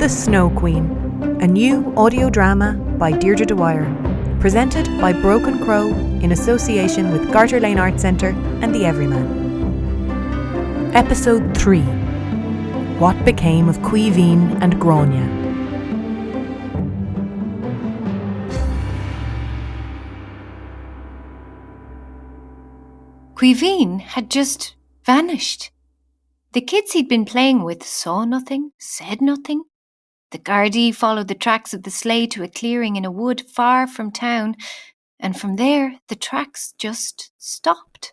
The Snow Queen, a new audio drama by Deirdre Dwyer, presented by BrokenCrow in association with Garter Lane Arts Centre and The Everyman. Episode 3 What Became of Caoimhín and Gráinne. Caoimhín had just vanished. The kids he'd been playing with saw nothing, said nothing. The Gardaí followed the tracks of the sleigh to a clearing in a wood far from town, and from there the tracks just stopped.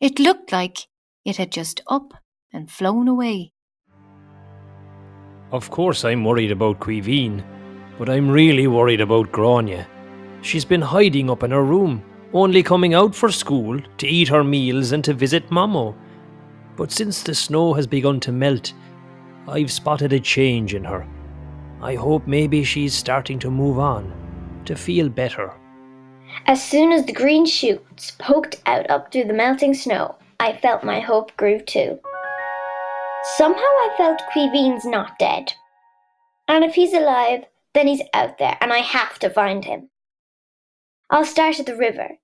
It looked like it had just up and flown away. Of course, I'm worried about Caoimhín, but I'm really worried about Gráinne. She's been hiding up in her room, only coming out for school to eat her meals and to visit Mommo. But since the snow has begun to melt, I've spotted a change in her. I hope maybe she's starting to move on, to feel better. As soon as the green shoots poked out up through the melting snow, I felt my hope grew too. Somehow I felt Caoimhín's not dead. And if he's alive, then he's out there and I have to find him. I'll start at the river,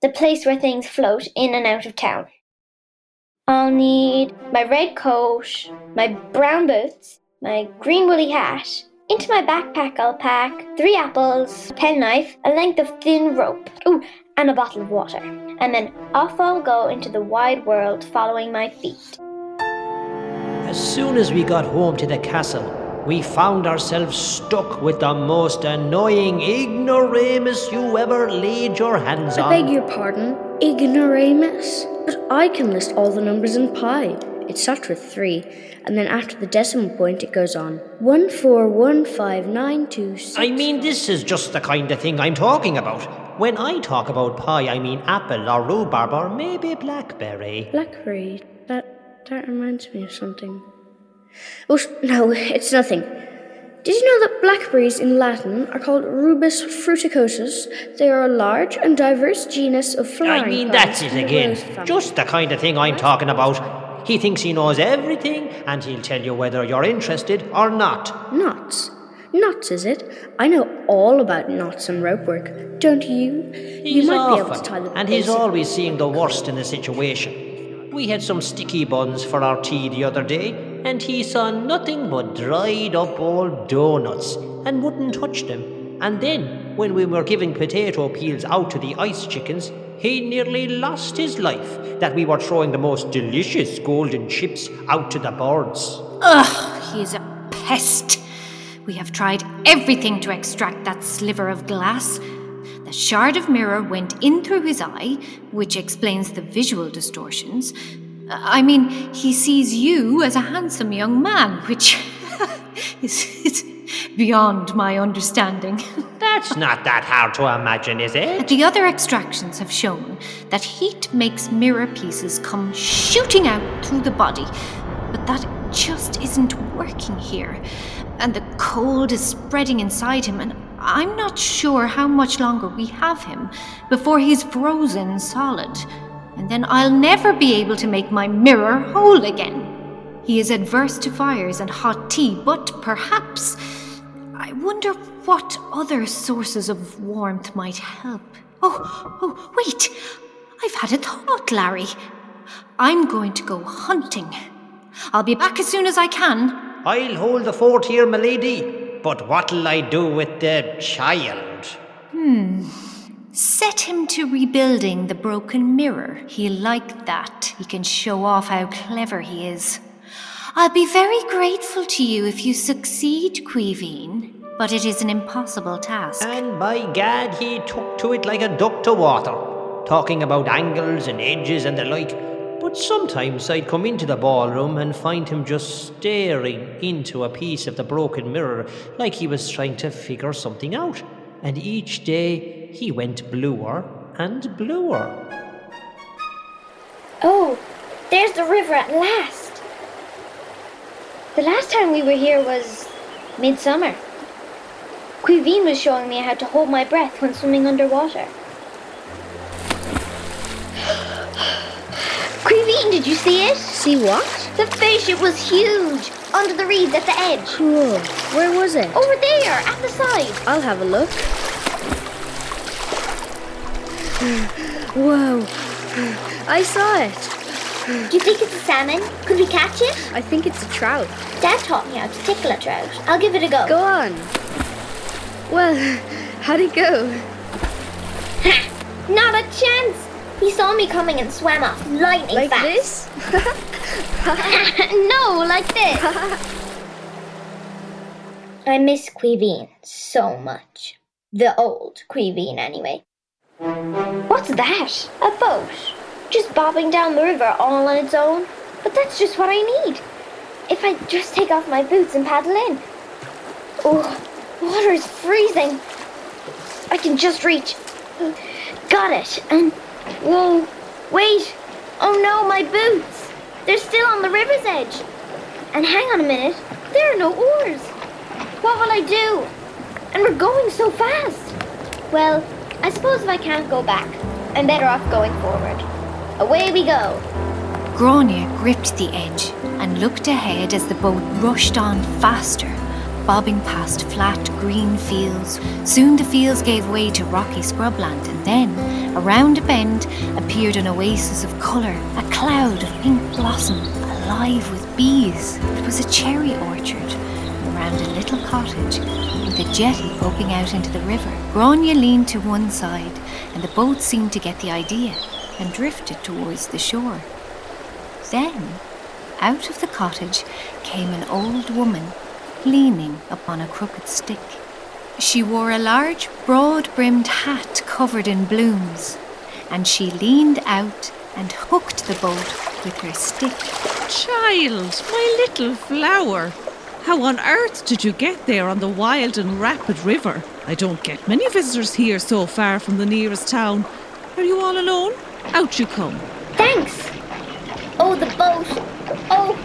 the place where things float in and out of town. I'll need my red coat, my brown boots, my green woolly hat. Into my backpack I'll pack three apples, a penknife, a length of thin rope, ooh, and a bottle of water. And then off I'll go into the wide world following my feet. As soon as we got home to the castle, we found ourselves stuck with the most annoying ignoramus you ever laid your hands on. I beg your pardon, ignoramus? But I can list all the numbers in pi. It starts with 3, and then after the decimal point it goes on. 1, 4, 1, 5, 9, 2, 6. I mean, this is just the kind of thing I'm talking about. When I talk about pie, I mean apple or rhubarb or maybe blackberry. Blackberry. That, that reminds me of something. Oh, no, it's nothing. Did you know that blackberries in Latin are called Rubus fruticosus? They are a large and diverse genus of flowering I mean, that's it again. Just the kind of thing I'm talking about. He thinks he knows everything and he'll tell you whether you're interested or not. Knots. Knots, is it? I know all about knots and rope work. Don't you? He's you might be able often, to tie the and he's always seeing the worst in the situation. We had some sticky buns for our tea the other day, and he saw nothing but dried up old doughnuts and wouldn't touch them. And then, when we were giving potato peels out to the ice chickens, he nearly lost his life that we were throwing the most delicious golden chips out to the birds. Ugh, he is a pest. We have tried everything to extract that sliver of glass. The shard of mirror went in through his eye, which explains the visual distortions. Uh, I mean, he sees you as a handsome young man, which is, is beyond my understanding. That's not that hard to imagine, is it? The other extractions have shown that heat makes mirror pieces come shooting out through the body, but that just isn't working here. And the cold is spreading inside him, and I'm not sure how much longer we have him before he's frozen solid. And then I'll never be able to make my mirror whole again. He is adverse to fires and hot tea, but perhaps. I wonder what other sources of warmth might help. Oh, oh, wait! I've had a thought, Larry. I'm going to go hunting. I'll be back as soon as I can. I'll hold the fort here, milady. But what'll I do with the child? Hmm. Set him to rebuilding the broken mirror. He'll like that. He can show off how clever he is. I'll be very grateful to you if you succeed, Caoimhín, but it is an impossible task. And by gad, he took to it like a duck to water, talking about angles and edges and the like. But sometimes I'd come into the ballroom and find him just staring into a piece of the broken mirror like he was trying to figure something out. And each day he went bluer and bluer. Oh, there's the river at last. The last time we were here was midsummer. Caoimhín was showing me how to hold my breath when swimming underwater. Caoimhín, did you see it? See what? The fish, it was huge. under the reeds at the edge. Cool. Where was it? Over there, at the side. I'll have a look. Whoa. I saw it. Do you think it's a salmon? Could we catch it? I think it's a trout. Dad taught me how to tickle a trout. I'll give it a go. Go on. Well, how'd it go? Ha! Not a chance. He saw me coming and swam off lightning Like fast. this? no, like this. I miss Caoimhín so much. The old Caoimhín, anyway. What's that? A boat. Just bobbing down the river all on its own. But that's just what I need. If I just take off my boots and paddle in. Oh, water is freezing. I can just reach. Got it. And whoa, wait. Oh no, my boots. They're still on the river's edge. And hang on a minute. There are no oars. What will I do? And we're going so fast. Well, I suppose if I can't go back, I'm better off going forward. Away we go. Gráinne gripped the edge and looked ahead as the boat rushed on faster, bobbing past flat green fields. Soon the fields gave way to rocky scrubland, and then, around a bend, appeared an oasis of colour, a cloud of pink blossom, alive with bees. It was a cherry orchard around a little cottage with a jetty opening out into the river. Gráinne leaned to one side, and the boat seemed to get the idea and drifted towards the shore. Then, out of the cottage came an old woman leaning upon a crooked stick. She wore a large, broad brimmed hat covered in blooms, and she leaned out and hooked the boat with her stick. Child, my little flower. How on earth did you get there on the wild and rapid river? I don't get many visitors here so far from the nearest town. Are you all alone? Out you come. Thanks. Oh, the boat. Oh,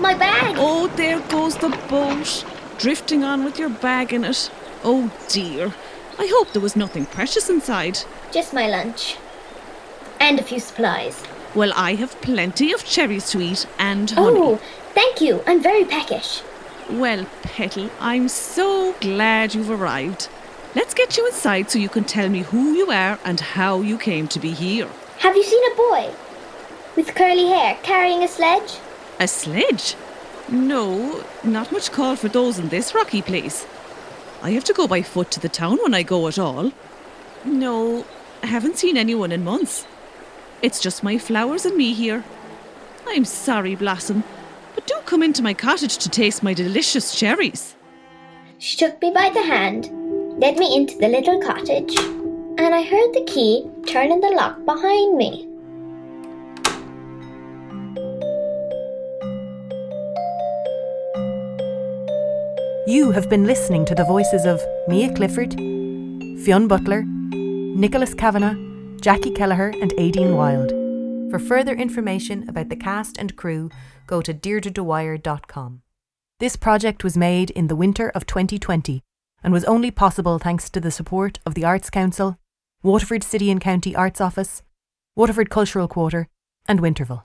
my bag. Oh, there goes the boat, drifting on with your bag in it. Oh dear. I hope there was nothing precious inside. Just my lunch. And a few supplies. Well, I have plenty of cherries to eat and honey. Oh, thank you. I'm very peckish. Well, Petal, I'm so glad you've arrived. Let's get you inside so you can tell me who you are and how you came to be here. Have you seen a boy with curly hair carrying a sledge? A sledge? No, not much call for those in this rocky place. I have to go by foot to the town when I go at all. No, I haven't seen anyone in months. It's just my flowers and me here. I'm sorry, Blossom, but do come into my cottage to taste my delicious cherries. She took me by the hand, led me into the little cottage, and I heard the key turn in the lock behind me. You have been listening to the voices of Mia Clifford, Fionn Butler, Nicholas Kavanagh, Jacqui Kelleher, and Aideen Wylde. For further information about the cast and crew, go to deirdredwyer.com. This project was made in the winter of 2020 and was only possible thanks to the support of the Arts Council, Waterford City and County Arts Office, Waterford Cultural Quarter, and Winterval.